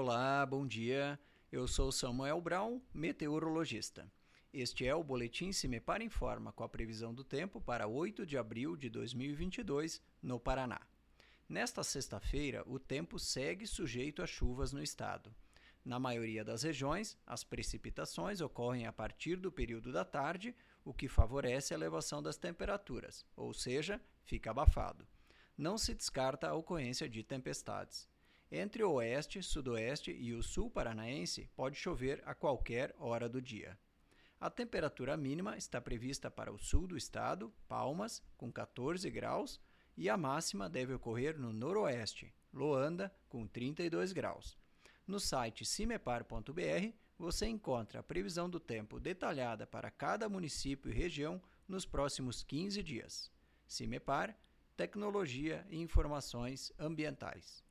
Olá, bom dia. Eu sou Samuel Brown, meteorologista. Este é o boletim Se Me Para Informa com a previsão do tempo para 8 de abril de 2022 no Paraná. Nesta sexta-feira, o tempo segue sujeito a chuvas no estado. Na maioria das regiões, as precipitações ocorrem a partir do período da tarde, o que favorece a elevação das temperaturas, ou seja, fica abafado. Não se descarta a ocorrência de tempestades. Entre o oeste, sudoeste e o sul paranaense, pode chover a qualquer hora do dia. A temperatura mínima está prevista para o sul do estado, Palmas, com 14 graus, e a máxima deve ocorrer no noroeste, Loanda, com 32 graus. No site cimepar.br você encontra a previsão do tempo detalhada para cada município e região nos próximos 15 dias. Cimepar, Tecnologia e Informações Ambientais.